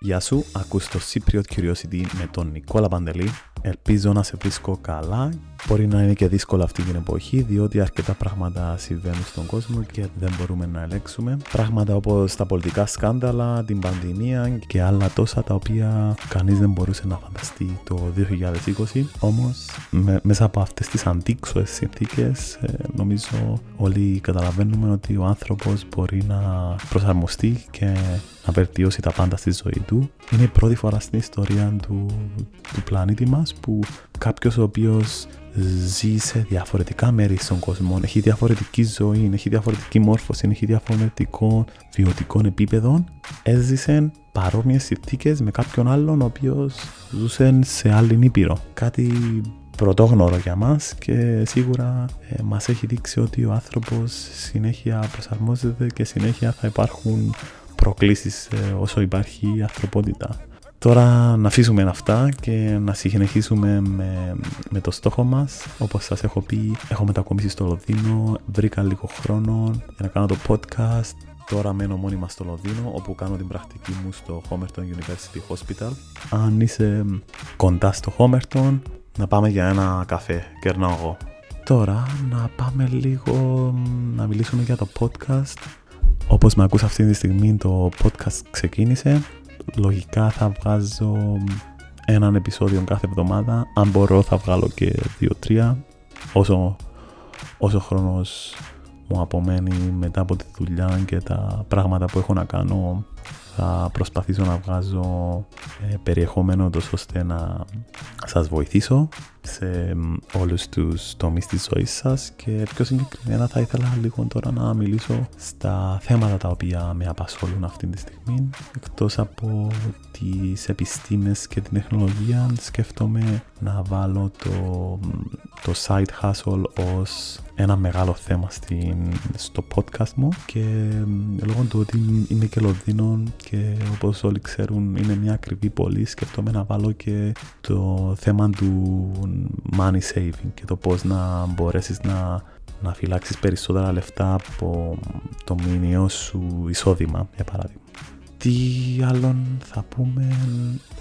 Γεια σου, ακούς το Cypriot Curiosity με τον Νικόλα Παντελή. Ελπίζω να σε βρίσκω καλά. Μπορεί να είναι και δύσκολο αυτή την εποχή, διότι αρκετά πράγματα συμβαίνουν στον κόσμο και δεν μπορούμε να ελέγξουμε. Πράγματα όπως τα πολιτικά σκάνδαλα, την πανδημία και άλλα τόσα τα οποία κανείς δεν μπορούσε να φανταστεί το 2020. Όμως, με, μέσα από αυτές τις αντίξωες συνθήκες, ε, νομίζω όλοι καταλαβαίνουμε ότι ο άνθρωπος μπορεί να προσαρμοστεί και να βελτιώσει τα πάντα στη ζωή του. Είναι η πρώτη φορά στην ιστορία του, του πλανήτη μας που κάποιος ο οποίος ζει σε διαφορετικά μέρη στον κόσμο, έχει διαφορετική ζωή, έχει διαφορετική μόρφωση, έχει διαφορετικό βιωτικό επίπεδο, έζησε παρόμοιες συνθήκες με κάποιον άλλον ο οποίος ζούσε σε άλλη ήπειρο. Κάτι πρωτόγνωρο για μας και σίγουρα ε, μας έχει δείξει ότι ο άνθρωπος συνέχεια προσαρμόζεται και συνέχεια θα υπάρχουν προκλήσεις ε, όσο υπάρχει η ανθρωπότητα. Τώρα να αφήσουμε αυτά και να συνεχίσουμε με, με το στόχο μας. Όπως σας έχω πει, έχω μετακομίσει στο Λονδίνο, βρήκα λίγο χρόνο για να κάνω το podcast. Τώρα μένω μόνιμα στο Λονδίνο, όπου κάνω την πρακτική μου στο Homerton University Hospital. Αν είσαι κοντά στο Homerton, να πάμε για ένα καφέ, κερνάω εγώ. Τώρα να πάμε λίγο να μιλήσουμε για το podcast όπως με ακούς αυτή τη στιγμή το podcast ξεκίνησε. Λογικά θα βγάζω έναν επεισόδιο κάθε εβδομάδα. Αν μπορώ θα βγάλω και δύο-τρία όσο, όσο χρόνος μου απομένει μετά από τη δουλειά και τα πράγματα που έχω να κάνω θα προσπαθήσω να βγάζω ε, περιεχόμενο τόσο ώστε να σας βοηθήσω σε όλους τους τομείς της ζωής σας και πιο συγκεκριμένα θα ήθελα λίγο τώρα να μιλήσω στα θέματα τα οποία με απασχολούν αυτή τη στιγμή. Εκτός από τις επιστήμες και την τεχνολογία σκέφτομαι να βάλω το, το side hustle ως ένα μεγάλο θέμα στην, στο podcast μου και λόγω του ότι είμαι και Λονδίνο και όπως όλοι ξέρουν είναι μια ακριβή πόλη σκέφτομαι να βάλω και το θέμα του money saving και το πώς να μπορέσεις να, να φυλάξεις περισσότερα λεφτά από το μηνιαίο σου εισόδημα για παράδειγμα. Τι άλλον θα πούμε,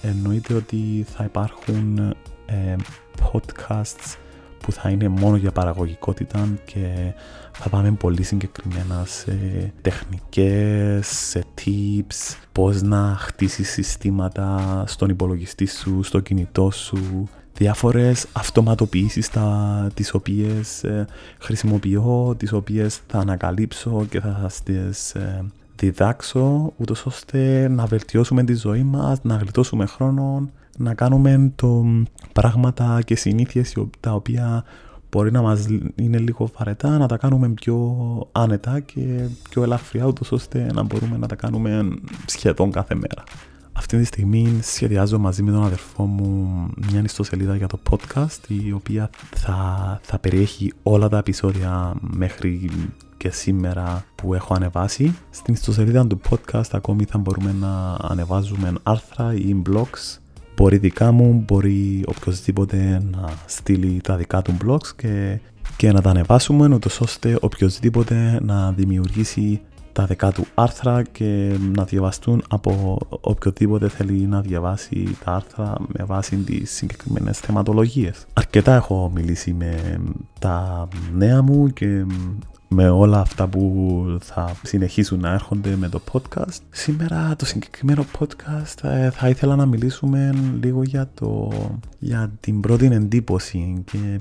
εννοείται ότι θα υπάρχουν ε, podcasts που θα είναι μόνο για παραγωγικότητα και θα πάμε πολύ συγκεκριμένα σε τεχνικές, σε tips, πώς να χτίσεις συστήματα στον υπολογιστή σου, στο κινητό σου, διάφορες αυτοματοποιήσεις τα, τις οποίες ε, χρησιμοποιώ, τις οποίες θα ανακαλύψω και θα τις ε, διδάξω ούτως ώστε να βελτιώσουμε τη ζωή μας, να γλιτώσουμε χρόνο, να κάνουμε το πράγματα και συνήθειες τα οποία μπορεί να μας είναι λίγο βαρετά, να τα κάνουμε πιο άνετα και πιο ελαφριά ούτως ώστε να μπορούμε να τα κάνουμε σχεδόν κάθε μέρα. Αυτή τη στιγμή σχεδιάζω μαζί με τον αδερφό μου μια ιστοσελίδα για το podcast η οποία θα, θα περιέχει όλα τα επεισόδια μέχρι και σήμερα που έχω ανεβάσει. Στην ιστοσελίδα του podcast ακόμη θα μπορούμε να ανεβάζουμε άρθρα ή blogs. Μπορεί δικά μου, μπορεί οποιοδήποτε να στείλει τα δικά του blogs και, και να τα ανεβάσουμε ούτως ώστε οποιοδήποτε να δημιουργήσει τα δικά του άρθρα και να διαβαστούν από οποιοδήποτε θέλει να διαβάσει τα άρθρα με βάση τις συγκεκριμένες θεματολογίες. Αρκετά έχω μιλήσει με τα νέα μου και με όλα αυτά που θα συνεχίσουν να έρχονται με το podcast. Σήμερα το συγκεκριμένο podcast ε, θα ήθελα να μιλήσουμε λίγο για, το, για την πρώτη εντύπωση και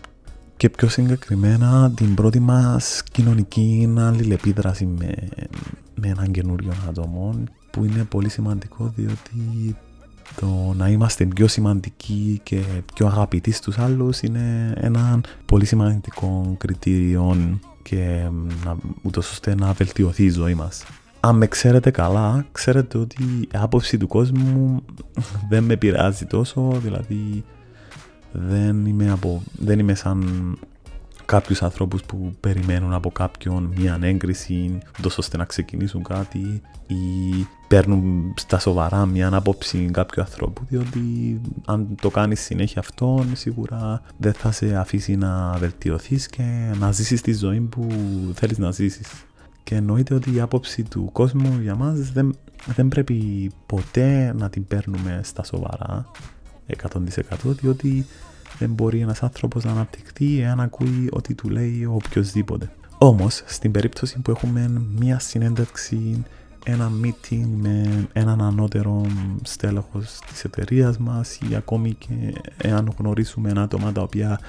και πιο συγκεκριμένα την πρώτη μας κοινωνική αλληλεπίδραση με, με έναν καινούριο άτομο που είναι πολύ σημαντικό διότι το να είμαστε πιο σημαντικοί και πιο αγαπητοί στους άλλους είναι ένα πολύ σημαντικό κριτήριο και να, ούτως ώστε να βελτιωθεί η ζωή μας. Αν με ξέρετε καλά, ξέρετε ότι η άποψη του κόσμου δεν με πειράζει τόσο, δηλαδή δεν είμαι, από, δεν είμαι σαν κάποιους ανθρώπους που περιμένουν από κάποιον μια έγκριση τόσο ώστε να ξεκινήσουν κάτι ή παίρνουν στα σοβαρά μια άποψη κάποιου ανθρώπου διότι αν το κάνεις συνέχεια αυτό σίγουρα δεν θα σε αφήσει να βελτιωθείς και να ζήσεις τη ζωή που θέλεις να ζήσεις. Και εννοείται ότι η άποψη του κόσμου για μας δεν, δεν πρέπει ποτέ να την παίρνουμε στα σοβαρά 100% διότι δεν μπορεί ένας άνθρωπος να αναπτυχθεί εάν ακούει ότι του λέει ο οποιοδήποτε. Όμως, στην περίπτωση που έχουμε μία συνέντευξη, ένα meeting με έναν ανώτερο στέλεχος της εταιρείας μας ή ακόμη και εάν γνωρίσουμε άτομα τα οποία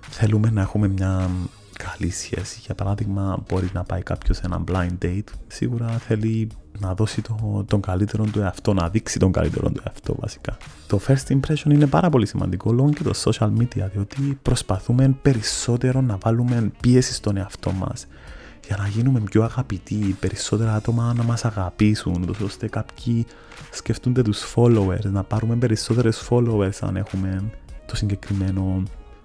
θέλουμε να έχουμε μια καλή σχέση. Για παράδειγμα, μπορεί να πάει κάποιος σε ένα blind date. Σίγουρα θέλει να δώσει το, τον καλύτερο του εαυτό, να δείξει τον καλύτερο του εαυτό βασικά. Το first impression είναι πάρα πολύ σημαντικό λόγω και το social media, διότι προσπαθούμε περισσότερο να βάλουμε πίεση στον εαυτό μας για να γίνουμε πιο αγαπητοί, περισσότερα άτομα να μας αγαπήσουν, ώστε κάποιοι σκεφτούνται τους followers, να πάρουμε περισσότερες followers αν έχουμε το συγκεκριμένο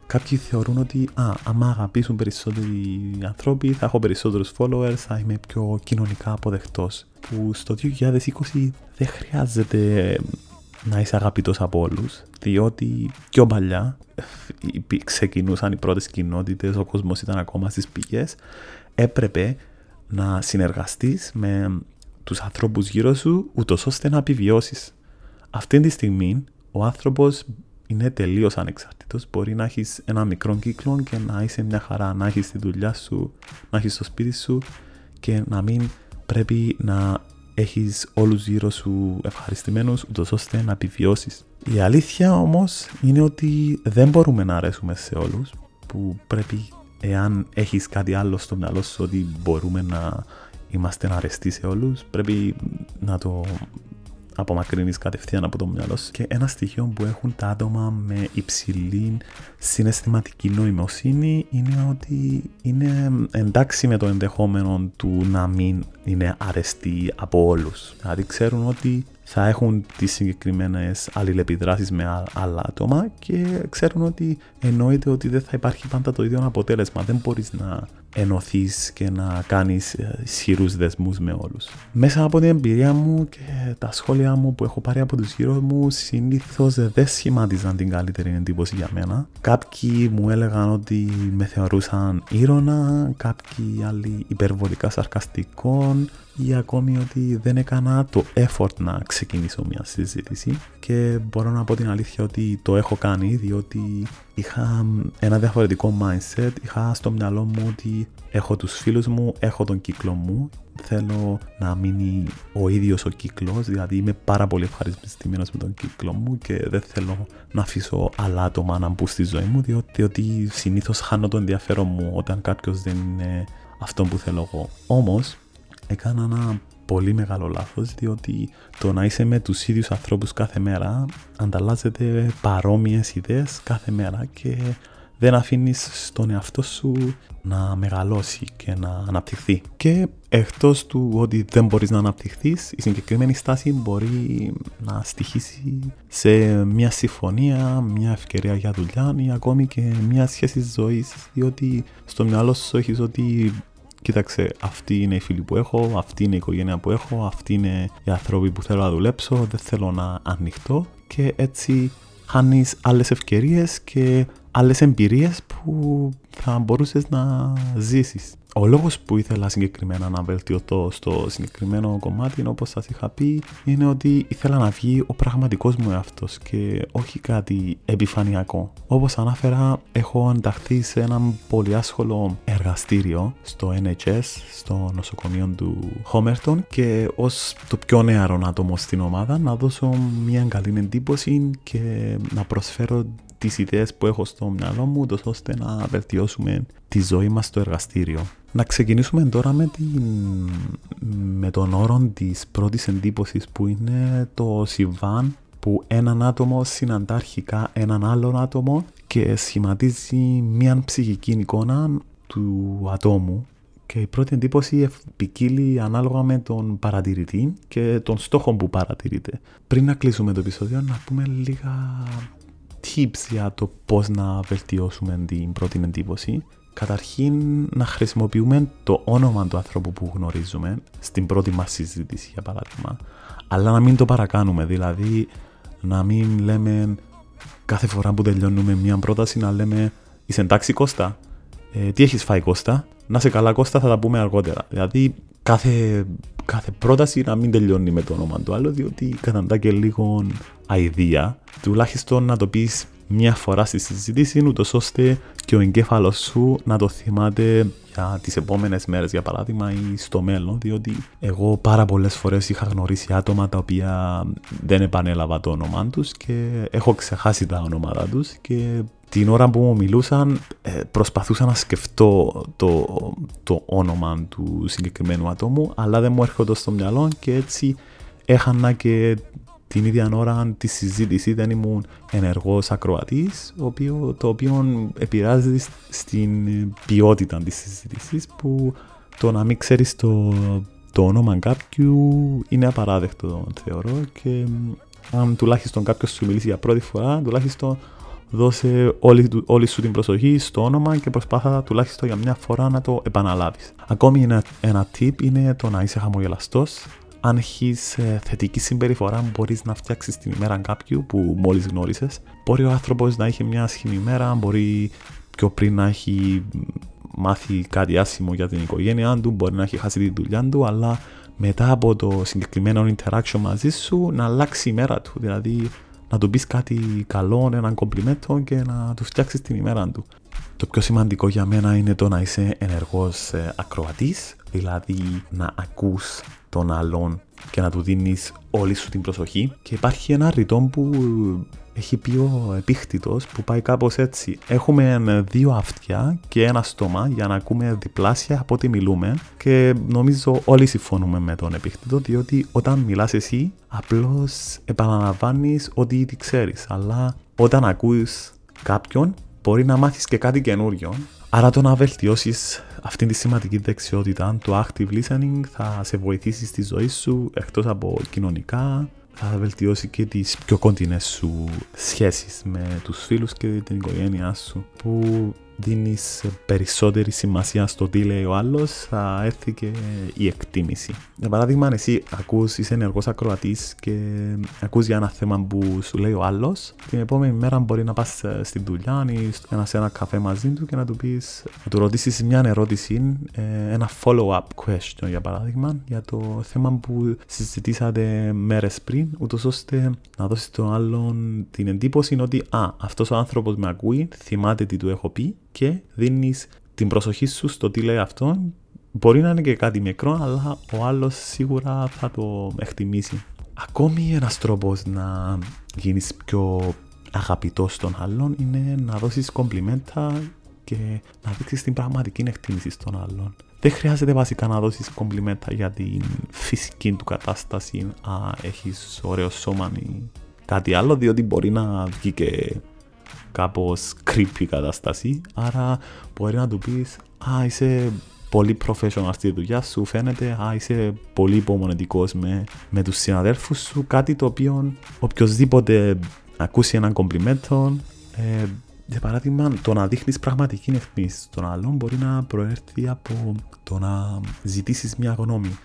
Κάποιοι θεωρούν ότι α, άμα αγαπήσουν περισσότεροι άνθρωποι θα έχω περισσότερους followers, θα είμαι πιο κοινωνικά αποδεκτός. Που στο 2020 δεν χρειάζεται να είσαι αγαπητός από όλους, διότι πιο παλιά ξεκινούσαν οι πρώτες κοινότητες, ο κόσμος ήταν ακόμα στις πηγές, έπρεπε να συνεργαστείς με τους ανθρώπους γύρω σου, ούτως ώστε να επιβιώσεις. Αυτή τη στιγμή ο άνθρωπος είναι τελείως ανεξάρτητος. Μπορεί να έχεις ένα μικρό κύκλο και να είσαι μια χαρά, να έχεις τη δουλειά σου, να έχεις το σπίτι σου και να μην πρέπει να έχεις όλους γύρω σου ευχαριστημένους, ούτως ώστε να επιβιώσει. Η αλήθεια όμως είναι ότι δεν μπορούμε να αρέσουμε σε όλους, που πρέπει, εάν έχεις κάτι άλλο στο μυαλό σου, ότι μπορούμε να είμαστε αρεστοί σε όλους, πρέπει να το απομακρύνεις κατευθείαν από το μυαλό σου. Και ένα στοιχείο που έχουν τα άτομα με υψηλή συναισθηματική νοημοσύνη είναι ότι είναι εντάξει με το ενδεχόμενο του να μην είναι αρεστοί από όλους. Δηλαδή ξέρουν ότι θα έχουν τις συγκεκριμένες αλληλεπιδράσεις με άλλα άτομα και ξέρουν ότι εννοείται ότι δεν θα υπάρχει πάντα το ίδιο αποτέλεσμα. Δεν μπορείς να ενωθείς και να κάνεις ε, ισχυρούς δεσμούς με όλους. Μέσα από την εμπειρία μου και τα σχόλια μου που έχω πάρει από τους γύρω μου συνήθως δεν σχημάτιζαν την καλύτερη εντύπωση για μένα. Κάποιοι μου έλεγαν ότι με θεωρούσαν ήρωνα, κάποιοι άλλοι υπερβολικά σαρκαστικών, ή ακόμη ότι δεν έκανα το effort να ξεκινήσω μια συζήτηση και μπορώ να πω την αλήθεια ότι το έχω κάνει διότι είχα ένα διαφορετικό mindset, είχα στο μυαλό μου ότι έχω τους φίλους μου, έχω τον κύκλο μου θέλω να μείνει ο ίδιος ο κύκλος, δηλαδή είμαι πάρα πολύ ευχαριστημένος με τον κύκλο μου και δεν θέλω να αφήσω άλλα άτομα να μπουν στη ζωή μου διότι, διότι συνήθως χάνω το ενδιαφέρον μου όταν κάποιος δεν είναι αυτό που θέλω εγώ. Όμως έκανα ένα πολύ μεγάλο λάθος διότι το να είσαι με τους ίδιους ανθρώπους κάθε μέρα ανταλλάσσεται παρόμοιες ιδέες κάθε μέρα και δεν αφήνεις στον εαυτό σου να μεγαλώσει και να αναπτυχθεί. Και εκτός του ότι δεν μπορείς να αναπτυχθείς, η συγκεκριμένη στάση μπορεί να στοιχήσει σε μια συμφωνία, μια ευκαιρία για δουλειά ή ακόμη και μια σχέση ζωής, διότι στο μυαλό σου έχεις ότι κοίταξε, αυτή είναι η φίλη που έχω, αυτή είναι η οικογένεια που έχω, αυτή είναι οι άνθρωποι που θέλω να δουλέψω, δεν θέλω να ανοιχτώ και έτσι χάνεις άλλες ευκαιρίες και άλλες εμπειρίες που θα μπορούσες να ζήσεις. Ο λόγος που ήθελα συγκεκριμένα να βελτιωθώ στο συγκεκριμένο κομμάτι, όπως σας είχα πει, είναι ότι ήθελα να βγει ο πραγματικός μου εαυτός και όχι κάτι επιφανειακό. Όπως ανάφερα, έχω ενταχθεί σε ένα πολύ άσχολο εργαστήριο στο NHS, στο νοσοκομείο του Homerton και ως το πιο νεαρό άτομο στην ομάδα να δώσω μια καλή εντύπωση και να προσφέρω τις ιδέες που έχω στο μυαλό μου, ώστε να βελτιώσουμε τη ζωή μας στο εργαστήριο. Να ξεκινήσουμε τώρα με, την, με τον όρο της πρώτης εντύπωσης που είναι το συμβάν που έναν άτομο συναντά αρχικά έναν άλλον άτομο και σχηματίζει μια ψυχική εικόνα του ατόμου και η πρώτη εντύπωση επικύλει ανάλογα με τον παρατηρητή και τον στόχο που παρατηρείται. Πριν να κλείσουμε το επεισόδιο να πούμε λίγα tips για το πώς να βελτιώσουμε την πρώτη εντύπωση. Καταρχήν να χρησιμοποιούμε το όνομα του ανθρώπου που γνωρίζουμε στην πρώτη μας συζήτηση για παράδειγμα. Αλλά να μην το παρακάνουμε δηλαδή να μην λέμε κάθε φορά που τελειώνουμε μια πρόταση να λέμε είσαι εντάξει Κώστα, ε, τι έχεις φάει Κώστα, να σε καλά Κώστα θα τα πούμε αργότερα δηλαδή κάθε κάθε πρόταση να μην τελειώνει με το όνομα του άλλου, διότι καταντά και λίγο αηδία. Τουλάχιστον να το πεις μια φορά στη συζήτηση, ούτως ώστε και ο εγκέφαλος σου να το θυμάται για τις επόμενες μέρες, για παράδειγμα, ή στο μέλλον. Διότι εγώ πάρα πολλές φορές είχα γνωρίσει άτομα τα οποία δεν επανέλαβα το όνομά τους και έχω ξεχάσει τα ονόματα τους και την ώρα που μου μιλούσαν ε, προσπαθούσα να σκεφτώ το, το όνομα του συγκεκριμένου ατόμου αλλά δεν μου έρχονται στο μυαλό και έτσι έχανα και την ίδια ώρα τη συζήτηση. Δεν ήμουν ενεργός ακροατής το οποίο επηρεάζει στην ποιότητα της συζήτησης που το να μην ξέρεις το, το όνομα κάποιου είναι απαράδεκτο θεωρώ και αν τουλάχιστον κάποιος σου μιλήσει για πρώτη φορά τουλάχιστον δώσε όλη, όλη σου την προσοχή στο όνομα και προσπάθα τουλάχιστον για μια φορά να το επαναλάβεις. Ακόμη ένα, ένα tip είναι το να είσαι χαμογελαστός. Αν έχεις ε, θετική συμπεριφορά, μπορείς να φτιάξεις την ημέρα κάποιου που μόλις γνώρισες. Μπορεί ο άνθρωπος να έχει μια άσχημη ημέρα, μπορεί πιο πριν να έχει μάθει κάτι άσχημο για την οικογένειά του, μπορεί να έχει χάσει τη δουλειά του, αλλά μετά από το συγκεκριμένο interaction μαζί σου να αλλάξει η μέρα του. Δηλαδή να του πεις κάτι καλό, έναν κομπλιμέντο και να του φτιάξεις την ημέρα του. Το πιο σημαντικό για μένα είναι το να είσαι ενεργός ε, ακροατής, δηλαδή να ακούς τον άλλον και να του δίνεις όλη σου την προσοχή και υπάρχει ένα ρητό που έχει πει ο επίχτητος που πάει κάπως έτσι. Έχουμε δύο αυτιά και ένα στόμα για να ακούμε διπλάσια από ό,τι μιλούμε και νομίζω όλοι συμφωνούμε με τον επίχτητο διότι όταν μιλάς εσύ απλώς επαναλαμβάνεις ό,τι ήδη ξέρεις αλλά όταν ακούεις κάποιον μπορεί να μάθεις και κάτι καινούριο Άρα το να βελτιώσεις αυτή τη σημαντική δεξιότητα, το active listening, θα σε βοηθήσει στη ζωή σου εκτός από κοινωνικά, θα βελτιώσει και τις πιο κοντινές σου σχέσεις με τους φίλους και την οικογένειά σου που δίνεις περισσότερη σημασία στο τι λέει ο άλλος θα έρθει και η εκτίμηση. Για παράδειγμα, αν εσύ ακούς, είσαι ενεργός ακροατής και ακούς για ένα θέμα που σου λέει ο άλλος, την επόμενη μέρα μπορεί να πας στην δουλειά ή να σε ένα καφέ μαζί του και να του πεις, να του ρωτήσεις μια ερώτηση, ε, ένα follow-up question για παράδειγμα, για το θέμα που συζητήσατε μέρες πριν, ούτως ώστε να δώσεις τον άλλον την εντύπωση ότι «Α, αυτός ο άνθρωπος με ακούει, θυμάται τι του έχω πει και δίνεις την προσοχή σου στο τι λέει αυτό. Μπορεί να είναι και κάτι μικρό, αλλά ο άλλος σίγουρα θα το εκτιμήσει. Ακόμη ένας τρόπος να γίνεις πιο αγαπητός στον άλλον είναι να δώσεις κομπλιμέντα και να δείξεις την πραγματική εκτίμηση στον άλλον. Δεν χρειάζεται βασικά να δώσεις κομπλιμέντα για την φυσική του κατάσταση. Α, έχεις ωραίο σώμα ή κάτι άλλο, διότι μπορεί να βγει και κάπως creepy κατάσταση, άρα μπορεί να του πεις «Α, είσαι πολύ professional στη δουλειά σου, φαίνεται, α, είσαι πολύ υπομονετικός με, με τους συναδέλφους σου, κάτι το οποίο οποιοδήποτε ακούσει έναν κομπλιμέντο, ε, για παράδειγμα, το να δείχνεις πραγματική εκτίμηση στον άλλον μπορεί να προέρθει από το να ζητήσεις μια γνώμη.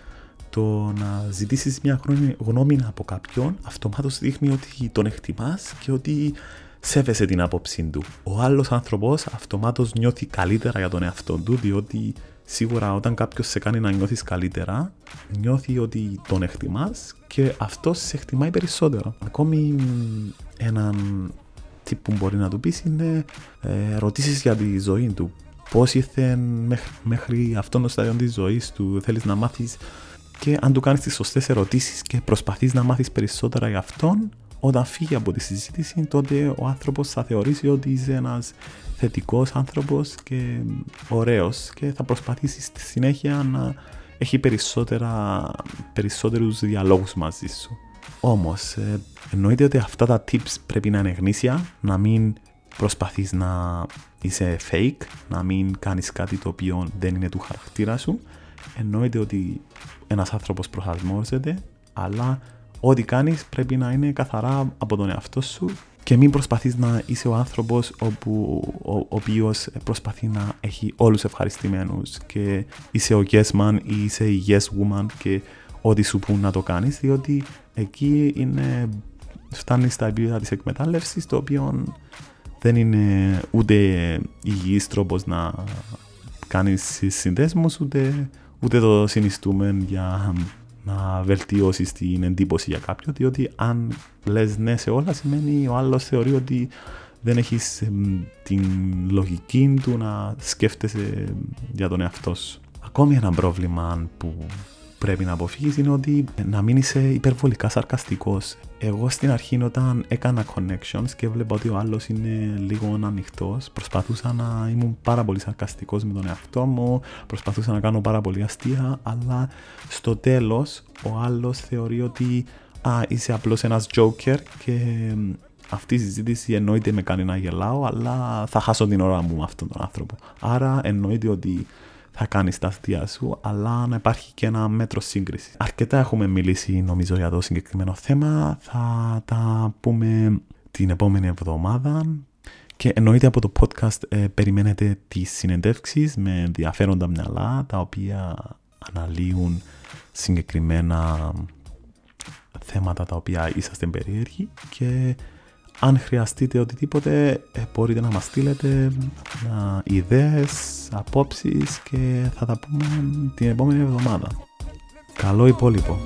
Το να ζητήσεις μια γνώμη από κάποιον αυτομάτως δείχνει ότι τον εκτιμάς και ότι σέβεσαι την άποψή του. Ο άλλος άνθρωπος αυτομάτως νιώθει καλύτερα για τον εαυτό του, διότι σίγουρα όταν κάποιος σε κάνει να νιώθεις καλύτερα, νιώθει ότι τον εκτιμάς και αυτός σε εκτιμάει περισσότερο. Ακόμη έναν τι που μπορεί να του πεις είναι ε, ρωτήσεις για τη ζωή του. Πώς ήρθε μέχρι, μέχρι αυτό το στάδιο της ζωής του, θέλεις να μάθεις και αν του κάνεις τις σωστές ερωτήσεις και προσπαθείς να μάθεις περισσότερα για αυτόν, όταν φύγει από τη συζήτηση, τότε ο άνθρωπος θα θεωρήσει ότι είσαι ένας θετικός άνθρωπος και ωραίος και θα προσπαθήσει στη συνέχεια να έχει περισσότερα, περισσότερους διαλόγους μαζί σου. Όμως, ε, εννοείται ότι αυτά τα tips πρέπει να είναι γνήσια, να μην προσπαθείς να είσαι fake, να μην κάνεις κάτι το οποίο δεν είναι του χαρακτήρα σου. Εννοείται ότι ένας άνθρωπος προσαρμόζεται, αλλά ό,τι κάνεις πρέπει να είναι καθαρά από τον εαυτό σου και μην προσπαθείς να είσαι ο άνθρωπος όπου, ο, ο οποίος προσπαθεί να έχει όλους ευχαριστημένους και είσαι ο yes man ή είσαι η yes woman και ό,τι σου πούν να το κάνεις διότι εκεί είναι, φτάνει στα επίπεδα της εκμετάλλευσης το οποίο δεν είναι ούτε υγιής τρόπος να κάνεις συνδέσμους ούτε, ούτε το συνιστούμε για να βελτιώσεις την εντύπωση για κάποιον, διότι αν λες ναι σε όλα σημαίνει ο άλλος θεωρεί ότι δεν έχεις την λογική του να σκέφτεσαι για τον εαυτό σου. Ακόμη ένα πρόβλημα που πρέπει να αποφύγεις είναι ότι να μην είσαι υπερβολικά σαρκαστικός. Εγώ στην αρχή όταν έκανα connections και βλέπω ότι ο άλλος είναι λίγο ανοιχτός, προσπαθούσα να ήμουν πάρα πολύ σαρκαστικός με τον εαυτό μου, προσπαθούσα να κάνω πάρα πολύ αστεία, αλλά στο τέλος ο άλλος θεωρεί ότι α, είσαι απλώς ένας joker και αυτή η συζήτηση εννοείται με κάνει να γελάω, αλλά θα χάσω την ώρα μου με αυτόν τον άνθρωπο. Άρα εννοείται ότι θα κάνεις τα αστεία σου, αλλά να υπάρχει και ένα μέτρο σύγκρισης. Αρκετά έχουμε μιλήσει νομίζω για το συγκεκριμένο θέμα. Θα τα πούμε την επόμενη εβδομάδα. Και εννοείται από το podcast ε, περιμένετε τις συνεντεύξεις με ενδιαφέροντα μυαλά τα οποία αναλύουν συγκεκριμένα θέματα τα οποία είσαστε περίεργοι και αν χρειαστείτε οτιδήποτε ε, μπορείτε να μας στείλετε ιδέες, απόψεις και θα τα πούμε την επόμενη εβδομάδα. Καλό υπόλοιπο.